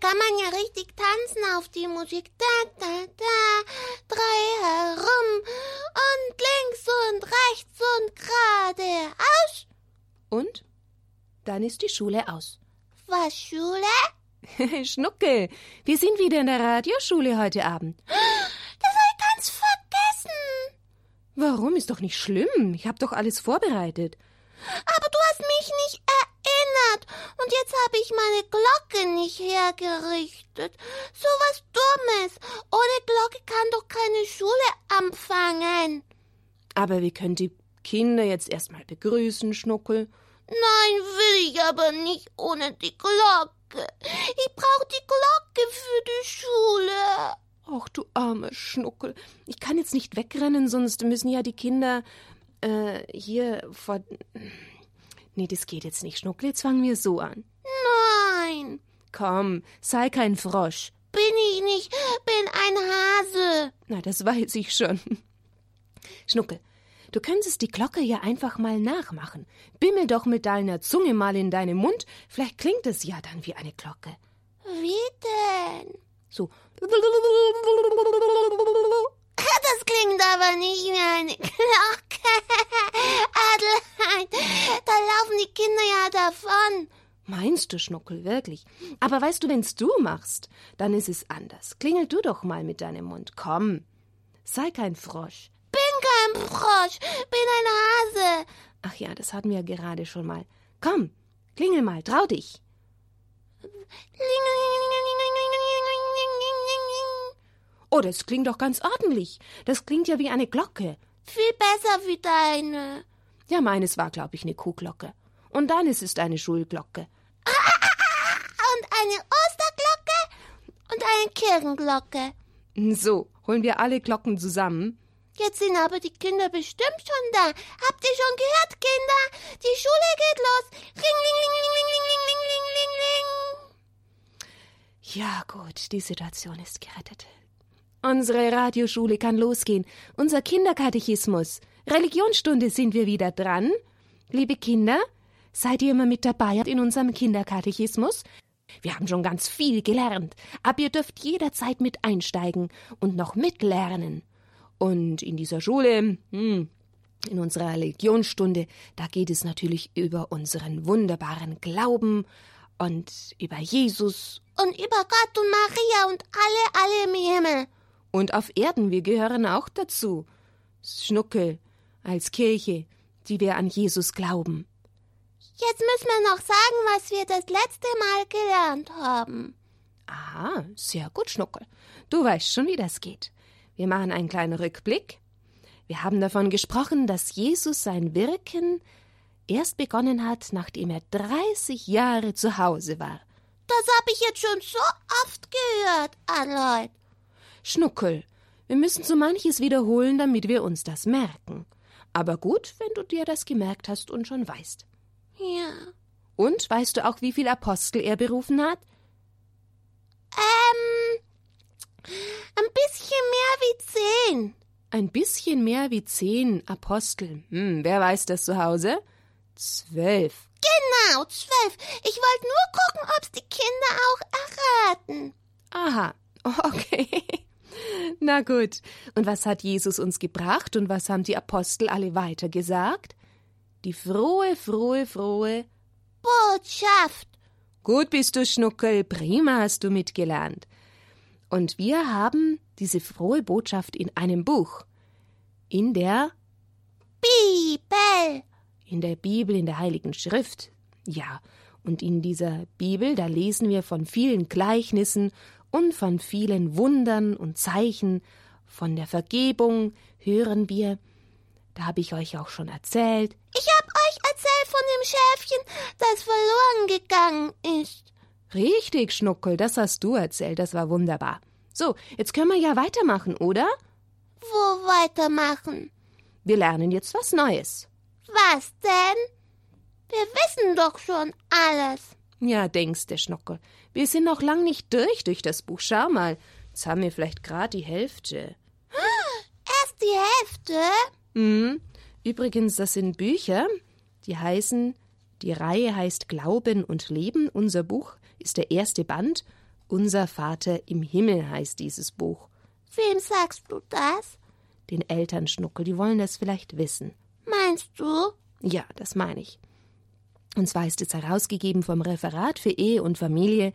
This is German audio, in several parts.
kann man ja richtig tanzen auf die Musik. Da, da, da, drei herum und links und rechts und geradeaus. Und? Dann ist die Schule aus. Was, Schule? Schnuckel, wir sind wieder in der Radioschule heute Abend. Das habe ich ganz vergessen. Warum? Ist doch nicht schlimm. Ich habe doch alles vorbereitet. Aber du hast mich nicht erinnert. Und jetzt habe ich meine Glocke nicht hergerichtet. So was Dummes. Ohne Glocke kann doch keine Schule anfangen. Aber wir können die Kinder jetzt erstmal begrüßen, Schnuckel. Nein, will ich aber nicht ohne die Glocke. Ich brauche die Glocke für die Schule. Ach, du arme Schnuckel. Ich kann jetzt nicht wegrennen, sonst müssen ja die Kinder äh, hier vor. Nee, das geht jetzt nicht, Schnuckel. Jetzt fangen wir so an. Nein. Komm, sei kein Frosch. Bin ich nicht, bin ein Hase. Na, das weiß ich schon. Schnuckel, du könntest die Glocke ja einfach mal nachmachen. Bimmel doch mit deiner Zunge mal in deinem Mund, vielleicht klingt es ja dann wie eine Glocke. Wie denn? So. Das klingt aber nicht wie eine Glocke. Adelheid, da laufen die Kinder ja davon. Meinst du, Schnuckel, wirklich? Aber weißt du, wenn's du machst, dann ist es anders. Klingel du doch mal mit deinem Mund. Komm. Sei kein Frosch. Bin kein Frosch, bin ein Hase. Ach ja, das hatten wir gerade schon mal. Komm, klingel mal, trau dich. Oh, das klingt doch ganz ordentlich. Das klingt ja wie eine Glocke. Viel besser wie deine. Ja, meines war, glaube ich, eine Kuhglocke. Und deines ist eine Schulglocke. Und eine Osterglocke und eine Kirchenglocke. So, holen wir alle Glocken zusammen. Jetzt sind aber die Kinder bestimmt schon da. Habt ihr schon gehört, Kinder? Die Schule geht los. Ring, ling, ling, ling, ling, ling, ling, ling, ling, ling, ling. Ja, gut, die Situation ist gerettet. Unsere Radioschule kann losgehen. Unser Kinderkatechismus. Religionsstunde sind wir wieder dran. Liebe Kinder, seid ihr immer mit dabei in unserem Kinderkatechismus? Wir haben schon ganz viel gelernt, aber ihr dürft jederzeit mit einsteigen und noch mitlernen. Und in dieser Schule, hm, in unserer Religionsstunde, da geht es natürlich über unseren wunderbaren Glauben und über Jesus Und über Gott und Maria und alle, alle im Himmel. Und auf Erden, wir gehören auch dazu. Schnuckel als Kirche, die wir an Jesus glauben. Jetzt müssen wir noch sagen, was wir das letzte Mal gelernt haben. Aha, sehr gut, Schnuckel. Du weißt schon, wie das geht. Wir machen einen kleinen Rückblick. Wir haben davon gesprochen, dass Jesus sein Wirken erst begonnen hat, nachdem er 30 Jahre zu Hause war. Das habe ich jetzt schon so oft gehört, Aloyd. Schnuckel, wir müssen so manches wiederholen, damit wir uns das merken. Aber gut, wenn du dir das gemerkt hast und schon weißt. Ja. Und weißt du auch, wie viel Apostel er berufen hat? Ähm, ein bisschen mehr wie zehn. Ein bisschen mehr wie zehn Apostel. Hm, wer weiß das zu Hause? Zwölf. Genau, zwölf. Ich wollte nur gucken, ob's die Kinder auch erraten. Aha, okay. Na gut. Und was hat Jesus uns gebracht und was haben die Apostel alle weitergesagt? Die frohe, frohe, frohe. Botschaft. Gut bist du, Schnuckel. Prima hast du mitgelernt. Und wir haben diese frohe Botschaft in einem Buch. In der, Bibel. in der Bibel, in der Heiligen Schrift. Ja. Und in dieser Bibel, da lesen wir von vielen Gleichnissen und von vielen Wundern und Zeichen, von der Vergebung hören wir. Da habe ich euch auch schon erzählt. Ich hab euch erzählt von dem Schäfchen, das verloren gegangen ist. Richtig, Schnuckel, das hast du erzählt, das war wunderbar. So, jetzt können wir ja weitermachen, oder? Wo weitermachen? Wir lernen jetzt was Neues. Was denn? Wir wissen doch schon alles. Ja, denkst der Schnuckel. Wir sind noch lang nicht durch durch das Buch. Schau mal, jetzt haben wir vielleicht gerade die Hälfte. Erst die Hälfte? Mhm. Übrigens, das sind Bücher, die heißen, die Reihe heißt Glauben und Leben. Unser Buch ist der erste Band Unser Vater im Himmel heißt dieses Buch. Wem sagst du das? Den Eltern Schnuckel, die wollen das vielleicht wissen. Meinst du? Ja, das meine ich. Und zwar ist es herausgegeben vom Referat für Ehe und Familie,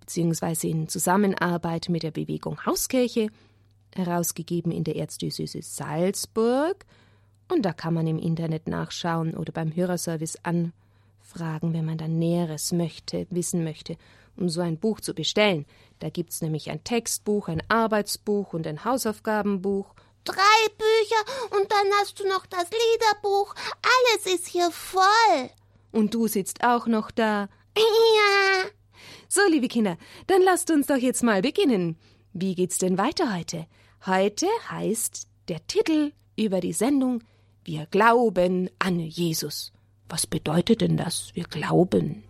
beziehungsweise in Zusammenarbeit mit der Bewegung Hauskirche, herausgegeben in der Erzdiözese Salzburg. Und da kann man im Internet nachschauen oder beim Hörerservice anfragen, wenn man dann Näheres möchte, wissen möchte, um so ein Buch zu bestellen. Da gibt es nämlich ein Textbuch, ein Arbeitsbuch und ein Hausaufgabenbuch. Drei Bücher und dann hast du noch das Liederbuch. Alles ist hier voll. Und du sitzt auch noch da. Ja. So, liebe Kinder, dann lasst uns doch jetzt mal beginnen. Wie geht's denn weiter heute? Heute heißt der Titel über die Sendung Wir glauben an Jesus. Was bedeutet denn das? Wir glauben.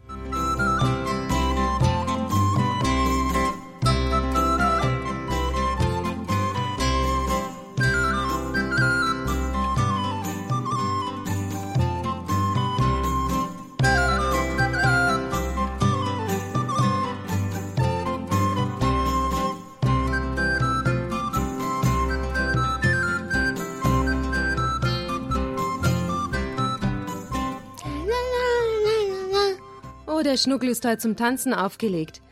Oh, der Schnuckel ist heute zum Tanzen aufgelegt.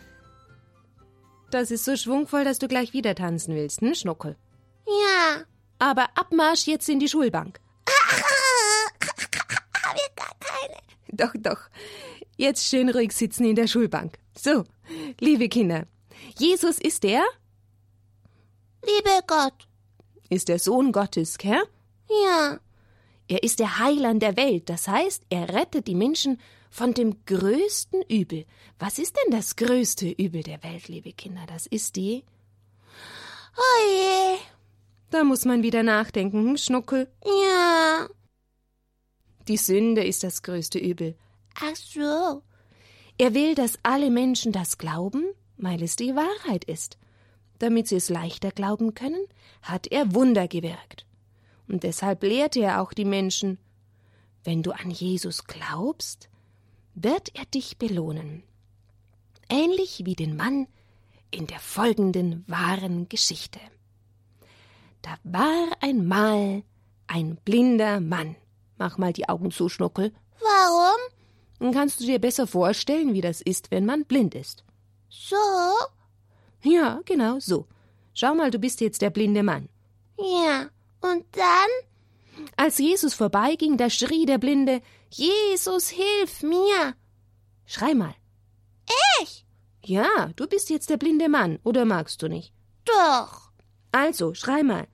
Das ist so schwungvoll, dass du gleich wieder tanzen willst, hm, Schnuckel? Ja. Aber Abmarsch jetzt in die Schulbank. Haben wir gar keine. Doch, doch. Jetzt schön ruhig sitzen in der Schulbank. So, liebe Kinder, Jesus ist der? Liebe Gott. Ist der Sohn Gottes, gell? Ja. Er ist der Heiland der Welt, das heißt, er rettet die Menschen von dem größten Übel. Was ist denn das größte Übel der Welt, liebe Kinder? Das ist die. Oh je. Da muss man wieder nachdenken, hm, Schnuckel. Ja. Die Sünde ist das größte Übel. Ach so. Er will, dass alle Menschen das glauben, weil es die Wahrheit ist. Damit sie es leichter glauben können, hat er Wunder gewirkt. Und deshalb lehrte er auch die Menschen, wenn du an Jesus glaubst, wird er dich belohnen. Ähnlich wie den Mann in der folgenden wahren Geschichte. Da war einmal ein blinder Mann. Mach mal die Augen zu, Schnuckel. Warum? Dann kannst du dir besser vorstellen, wie das ist, wenn man blind ist. So? Ja, genau so. Schau mal, du bist jetzt der blinde Mann. Ja. Und dann? Als Jesus vorbeiging, da schrie der Blinde Jesus, hilf mir. Schrei mal. Ich? Ja, du bist jetzt der blinde Mann, oder magst du nicht? Doch. Also, schrei mal.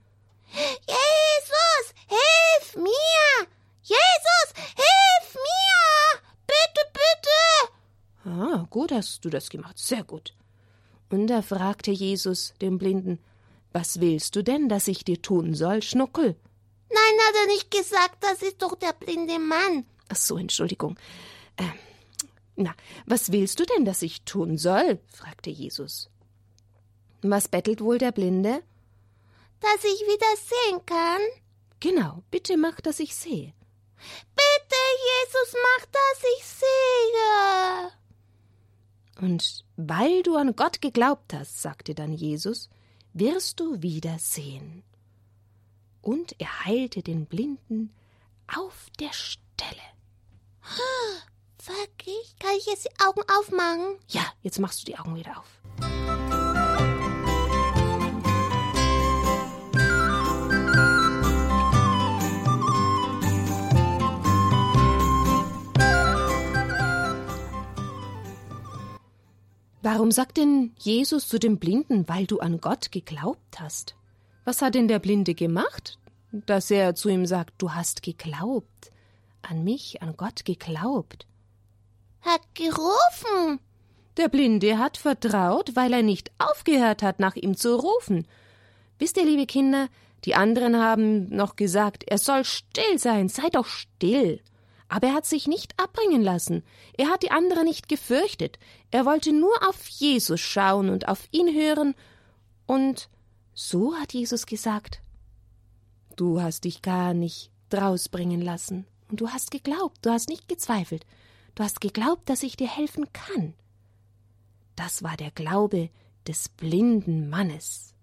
Jesus, hilf mir! Jesus, hilf mir! Bitte, bitte! Ah, gut hast du das gemacht, sehr gut. Und da fragte Jesus den Blinden, was willst du denn, dass ich dir tun soll, Schnuckel? Nein, hat er nicht gesagt, das ist doch der blinde Mann. Ach so, Entschuldigung. Ähm, na, was willst du denn, dass ich tun soll? fragte Jesus. Was bettelt wohl der Blinde? Dass ich wieder sehen kann? Genau, bitte mach, dass ich sehe. Bitte, Jesus, mach, dass ich sehe. Und weil du an Gott geglaubt hast, sagte dann Jesus, wirst du wieder sehen. Und er heilte den Blinden auf der Stelle. Wirklich? Kann ich jetzt die Augen aufmachen? Ja, jetzt machst du die Augen wieder auf. Warum sagt denn Jesus zu dem Blinden, weil du an Gott geglaubt hast? Was hat denn der Blinde gemacht, dass er zu ihm sagt, du hast geglaubt, an mich, an Gott geglaubt? Hat gerufen. Der Blinde hat vertraut, weil er nicht aufgehört hat, nach ihm zu rufen. Wisst ihr, liebe Kinder, die anderen haben noch gesagt, er soll still sein, sei doch still. Aber er hat sich nicht abbringen lassen. Er hat die anderen nicht gefürchtet. Er wollte nur auf Jesus schauen und auf ihn hören. Und so hat Jesus gesagt: Du hast dich gar nicht drausbringen lassen. Und du hast geglaubt, du hast nicht gezweifelt. Du hast geglaubt, dass ich dir helfen kann. Das war der Glaube des blinden Mannes.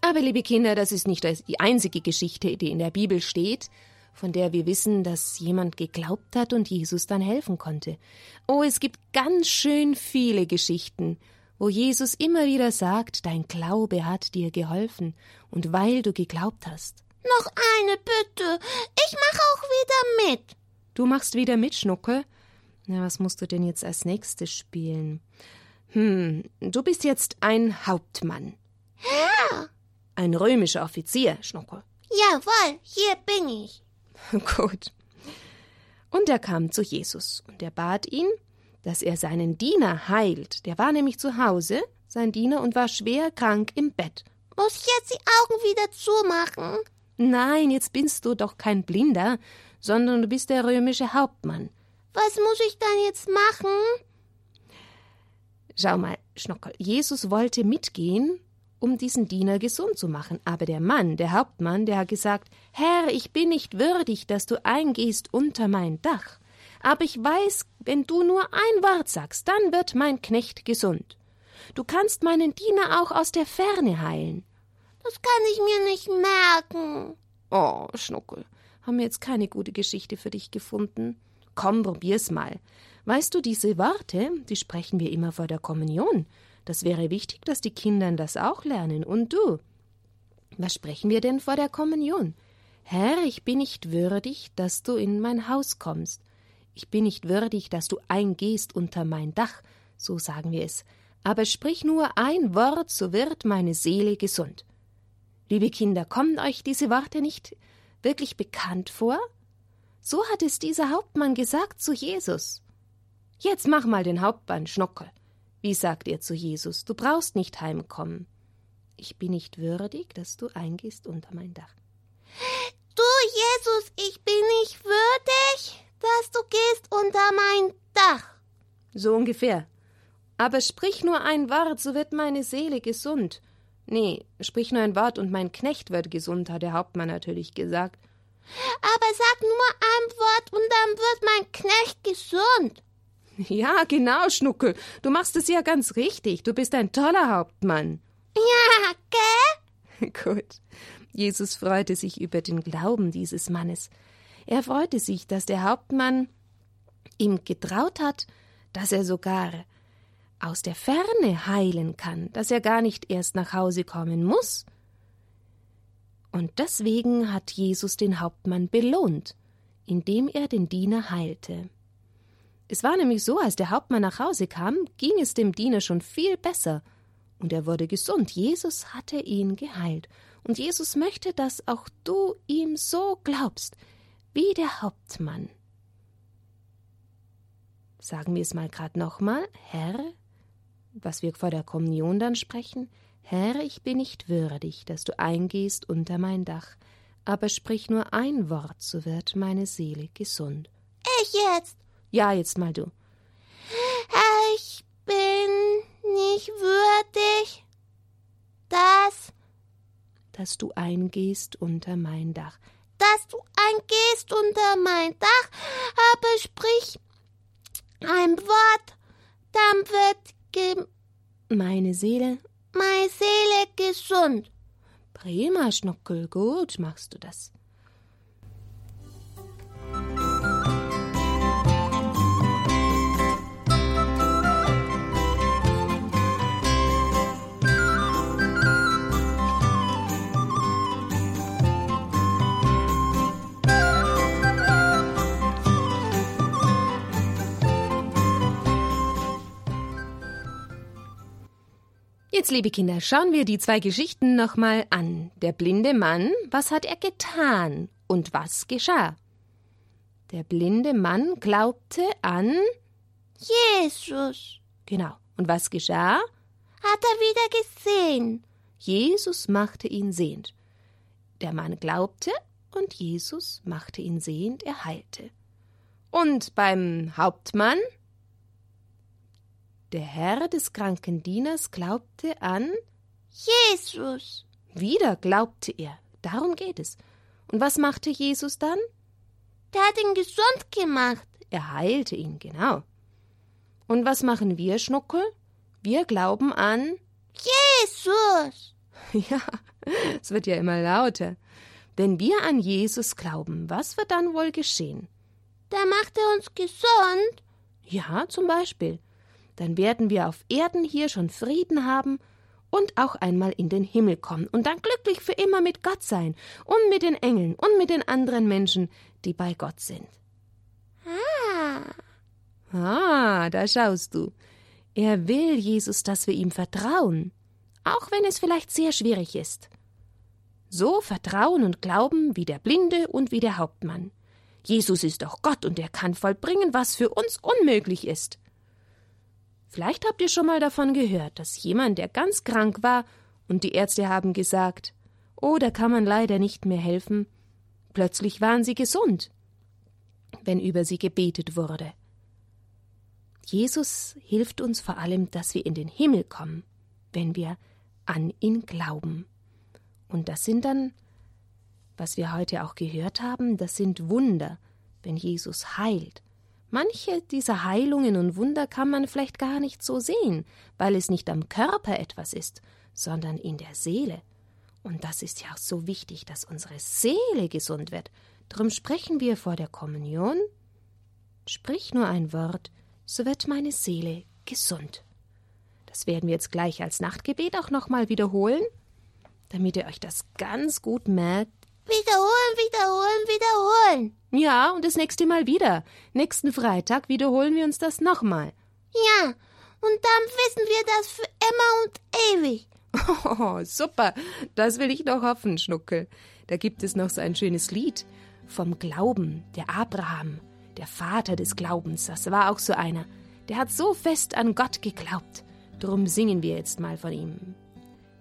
Aber liebe Kinder, das ist nicht die einzige Geschichte, die in der Bibel steht, von der wir wissen, dass jemand geglaubt hat und Jesus dann helfen konnte. Oh, es gibt ganz schön viele Geschichten, wo Jesus immer wieder sagt, dein Glaube hat dir geholfen, und weil du geglaubt hast. Noch eine bitte. Ich mache auch wieder mit. Du machst wieder mit, Schnucke? Na, was musst du denn jetzt als nächstes spielen? Hm, du bist jetzt ein Hauptmann. Ja. Ein römischer Offizier, Schnuckel. Jawohl, hier bin ich. Gut. Und er kam zu Jesus und er bat ihn, dass er seinen Diener heilt. Der war nämlich zu Hause, sein Diener, und war schwer krank im Bett. Muss ich jetzt die Augen wieder zumachen? Nein, jetzt bist du doch kein Blinder, sondern du bist der römische Hauptmann. Was muss ich dann jetzt machen? Schau mal, Schnockel, Jesus wollte mitgehen um diesen Diener gesund zu machen. Aber der Mann, der Hauptmann, der hat gesagt, Herr, ich bin nicht würdig, dass du eingehst unter mein Dach. Aber ich weiß, wenn du nur ein Wort sagst, dann wird mein Knecht gesund. Du kannst meinen Diener auch aus der Ferne heilen. Das kann ich mir nicht merken. Oh, Schnuckel, haben wir jetzt keine gute Geschichte für dich gefunden? Komm, probier's mal. Weißt du, diese Worte, die sprechen wir immer vor der Kommunion. Das wäre wichtig, dass die Kinder das auch lernen. Und du? Was sprechen wir denn vor der Kommunion? Herr, ich bin nicht würdig, dass du in mein Haus kommst. Ich bin nicht würdig, dass du eingehst unter mein Dach, so sagen wir es. Aber sprich nur ein Wort, so wird meine Seele gesund. Liebe Kinder, kommen euch diese Worte nicht wirklich bekannt vor? So hat es dieser Hauptmann gesagt zu Jesus. Jetzt mach mal den Hauptmann Schnockel. Wie sagt er zu Jesus, du brauchst nicht heimkommen. Ich bin nicht würdig, dass du eingehst unter mein Dach. Du, Jesus, ich bin nicht würdig, dass du gehst unter mein Dach. So ungefähr. Aber sprich nur ein Wort, so wird meine Seele gesund. Nee, sprich nur ein Wort und mein Knecht wird gesund, hat der Hauptmann natürlich gesagt. Aber sag nur ein Wort und dann wird mein Knecht gesund. Ja, genau, Schnuckel. Du machst es ja ganz richtig. Du bist ein toller Hauptmann. Ja, gell? Gut. Jesus freute sich über den Glauben dieses Mannes. Er freute sich, dass der Hauptmann ihm getraut hat, dass er sogar aus der Ferne heilen kann, dass er gar nicht erst nach Hause kommen muss. Und deswegen hat Jesus den Hauptmann belohnt, indem er den Diener heilte. Es war nämlich so, als der Hauptmann nach Hause kam, ging es dem Diener schon viel besser, und er wurde gesund. Jesus hatte ihn geheilt, und Jesus möchte, dass auch du ihm so glaubst, wie der Hauptmann. Sagen wir es mal gerade nochmal, Herr, was wir vor der Kommunion dann sprechen, Herr, ich bin nicht würdig, dass du eingehst unter mein Dach, aber sprich nur ein Wort, so wird meine Seele gesund. Ich jetzt. Ja, jetzt mal du. Ich bin nicht würdig, dass. Dass du eingehst unter mein Dach. Dass du eingehst unter mein Dach, aber sprich ein Wort, dann wird ge meine Seele. Meine Seele gesund. Prima, Schnuckel, gut machst du das. Jetzt, liebe Kinder, schauen wir die zwei Geschichten nochmal an. Der blinde Mann, was hat er getan und was geschah? Der blinde Mann glaubte an Jesus. Genau. Und was geschah? Hat er wieder gesehen. Jesus machte ihn sehend. Der Mann glaubte und Jesus machte ihn sehend, er heilte. Und beim Hauptmann? Der Herr des kranken Dieners glaubte an Jesus. Wieder glaubte er. Darum geht es. Und was machte Jesus dann? Der hat ihn gesund gemacht. Er heilte ihn, genau. Und was machen wir, Schnuckel? Wir glauben an Jesus. Ja, es wird ja immer lauter. Wenn wir an Jesus glauben, was wird dann wohl geschehen? Da macht er uns gesund. Ja, zum Beispiel. Dann werden wir auf Erden hier schon Frieden haben und auch einmal in den Himmel kommen und dann glücklich für immer mit Gott sein und mit den Engeln und mit den anderen Menschen, die bei Gott sind. Ah. Ah, da schaust du. Er will, Jesus, dass wir ihm vertrauen, auch wenn es vielleicht sehr schwierig ist. So vertrauen und glauben wie der Blinde und wie der Hauptmann. Jesus ist doch Gott und er kann vollbringen, was für uns unmöglich ist. Vielleicht habt ihr schon mal davon gehört, dass jemand, der ganz krank war, und die Ärzte haben gesagt, oh, da kann man leider nicht mehr helfen, plötzlich waren sie gesund, wenn über sie gebetet wurde. Jesus hilft uns vor allem, dass wir in den Himmel kommen, wenn wir an ihn glauben. Und das sind dann, was wir heute auch gehört haben, das sind Wunder, wenn Jesus heilt, Manche dieser Heilungen und Wunder kann man vielleicht gar nicht so sehen, weil es nicht am Körper etwas ist, sondern in der Seele. Und das ist ja auch so wichtig, dass unsere Seele gesund wird. Drum sprechen wir vor der Kommunion. Sprich nur ein Wort, so wird meine Seele gesund. Das werden wir jetzt gleich als Nachtgebet auch nochmal wiederholen, damit ihr euch das ganz gut merkt, Wiederholen, wiederholen, wiederholen. Ja, und das nächste Mal wieder. Nächsten Freitag wiederholen wir uns das nochmal. Ja, und dann wissen wir das für immer und ewig. Oh, super. Das will ich doch hoffen, Schnuckel. Da gibt es noch so ein schönes Lied vom Glauben, der Abraham, der Vater des Glaubens. Das war auch so einer. Der hat so fest an Gott geglaubt. Drum singen wir jetzt mal von ihm.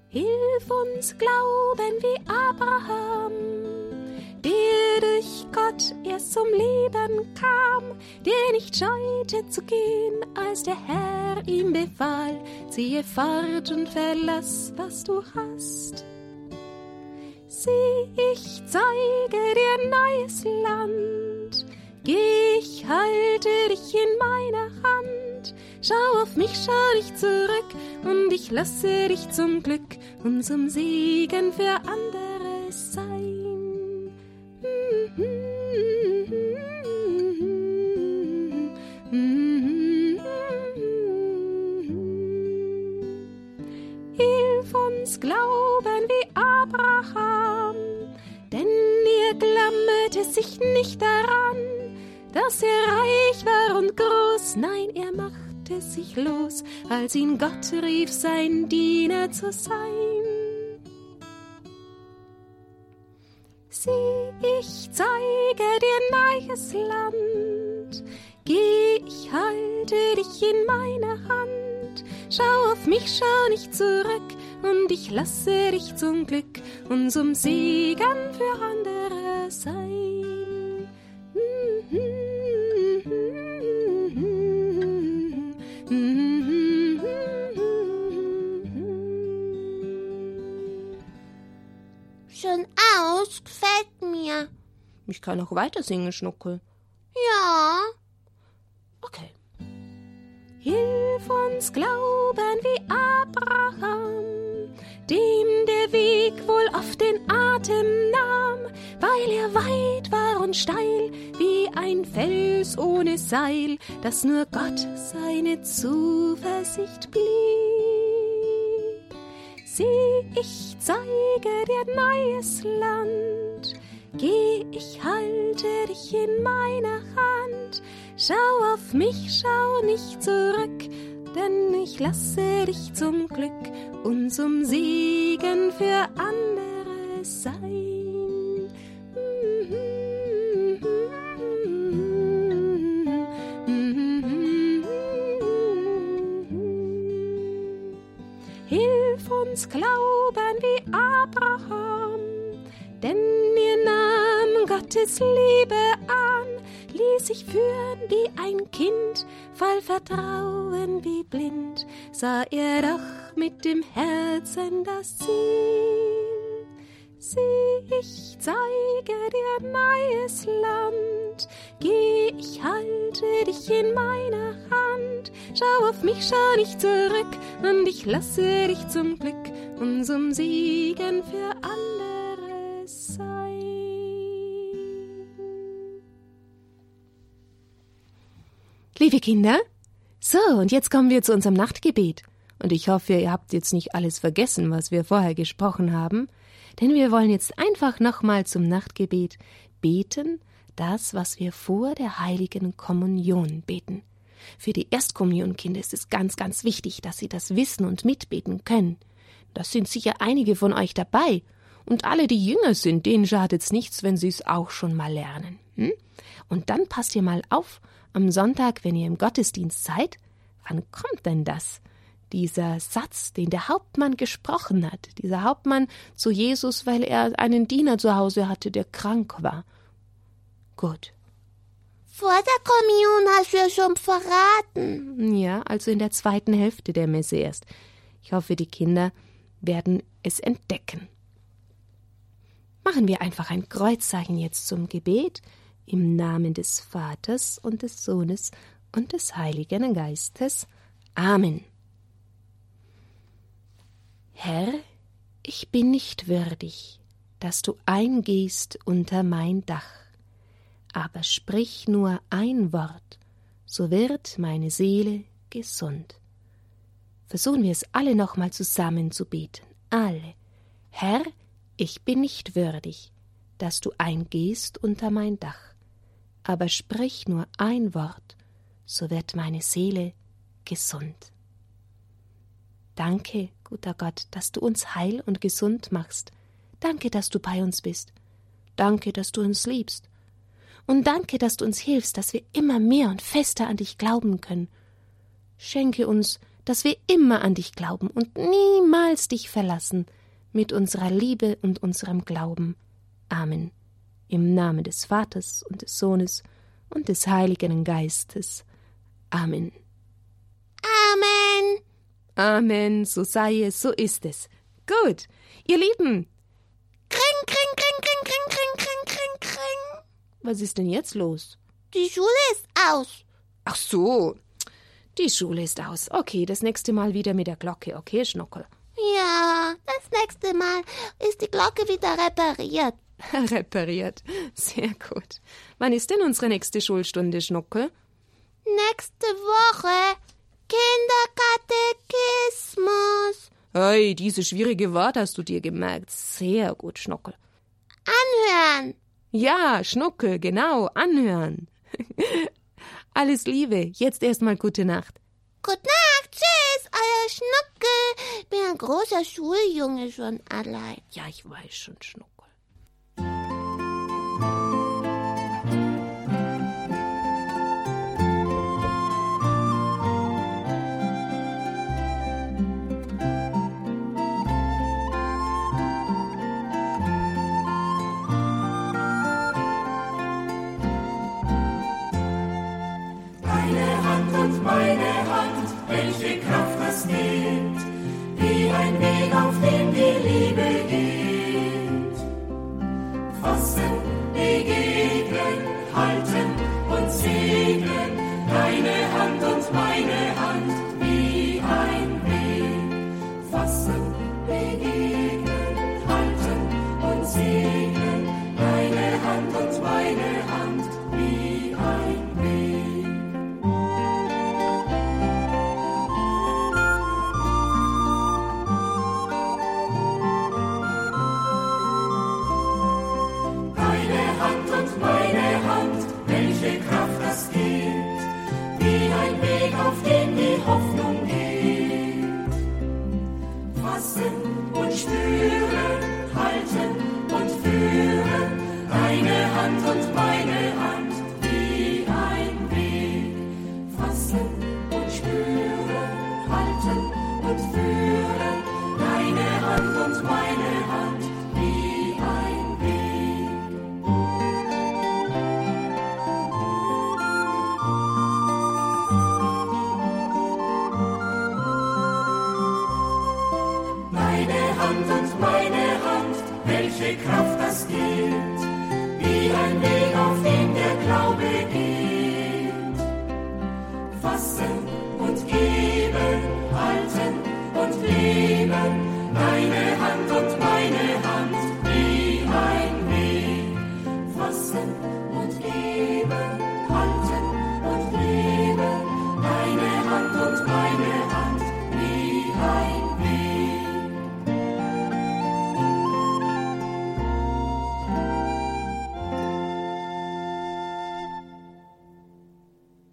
Hilf uns glauben wie Abraham, der durch Gott erst zum Leben kam, der nicht scheute zu gehen, als der Herr ihm befahl, ziehe fort und verlass, was du hast. Sieh, ich zeige dir neues Land, geh, ich halte dich in meiner Hand, schau auf mich, schau nicht zurück, und ich lasse dich zum Glück und zum Segen für andere machte sich los, als ihn Gott rief, sein Diener zu sein. Sieh, ich zeige dir neues Land, geh, ich halte dich in meiner Hand, schau auf mich, schau nicht zurück, und ich lasse dich zum Glück und zum Segen für andere sein. Ich kann auch weiter singen, Schnuckel. Ja. Okay. Hilf uns glauben wie Abraham, dem der Weg wohl oft den Atem nahm, weil er weit war und steil wie ein Fels ohne Seil, dass nur Gott seine Zuversicht blieb. Sieh, ich zeige dir neues Land, geh, ich halte dich in meiner Hand, schau auf mich, schau nicht zurück, denn ich lasse dich zum Glück und zum Segen für andere Vertrauen wie blind, sah er doch mit dem Herzen das Ziel. Sieh, ich zeige dir neues Land. Geh, ich halte dich in meiner Hand. Schau auf mich, schau nicht zurück, und ich lasse dich zum Glück und zum Siegen für andere sein. Liebe Kinder, so, und jetzt kommen wir zu unserem Nachtgebet. Und ich hoffe, ihr habt jetzt nicht alles vergessen, was wir vorher gesprochen haben, denn wir wollen jetzt einfach nochmal zum Nachtgebet beten, das, was wir vor der heiligen Kommunion beten. Für die Erstkommunionkinder ist es ganz, ganz wichtig, dass sie das wissen und mitbeten können. Das sind sicher einige von euch dabei. Und alle, die jünger sind, denen schadet's nichts, wenn sie es auch schon mal lernen. Hm? Und dann passt ihr mal auf, am Sonntag, wenn ihr im Gottesdienst seid, wann kommt denn das? Dieser Satz, den der Hauptmann gesprochen hat, dieser Hauptmann zu Jesus, weil er einen Diener zu Hause hatte, der krank war. Gut. Vor der Kommunion hast du ja schon verraten. Ja, also in der zweiten Hälfte der Messe erst. Ich hoffe, die Kinder werden es entdecken. Machen wir einfach ein Kreuzzeichen jetzt zum Gebet im Namen des Vaters und des Sohnes und des Heiligen Geistes. Amen. Herr, ich bin nicht würdig, dass du eingehst unter mein Dach, aber sprich nur ein Wort, so wird meine Seele gesund. Versuchen wir es alle nochmal zusammen zu beten. Alle. Herr, ich bin nicht würdig, dass du eingehst unter mein Dach, aber sprich nur ein Wort, so wird meine Seele gesund. Danke, guter Gott, dass du uns heil und gesund machst. Danke, dass du bei uns bist. Danke, dass du uns liebst. Und danke, dass du uns hilfst, dass wir immer mehr und fester an dich glauben können. Schenke uns, dass wir immer an dich glauben und niemals dich verlassen, mit unserer Liebe und unserem Glauben. Amen. Im Namen des Vaters und des Sohnes und des Heiligen Geistes. Amen. Amen. Amen, so sei es, so ist es. Gut, ihr Lieben. Kring, kring, kring, kring, kring, kring, kring, kring, kring. Was ist denn jetzt los? Die Schule ist aus. Ach so, die Schule ist aus. Okay, das nächste Mal wieder mit der Glocke, okay, Schnuckel? Ja, das nächste Mal ist die Glocke wieder repariert. repariert, sehr gut. Wann ist denn unsere nächste Schulstunde, Schnuckel? Nächste Woche. Kinderkatechismus. Hey, diese schwierige Wort hast du dir gemerkt. Sehr gut, Schnuckel. Anhören. Ja, Schnuckel, genau, anhören. Alles Liebe, jetzt erstmal gute Nacht. Gute Nacht, tschüss, euer Schnuckel. Bin ein großer Schuljunge schon allein. Ja, ich weiß schon, Schnuckel. Welche Kraft das gibt, wie ein Weg, auf dem die Liebe geht. Fassen, begegnen, halten und segnen, deine Hand und meine Hand,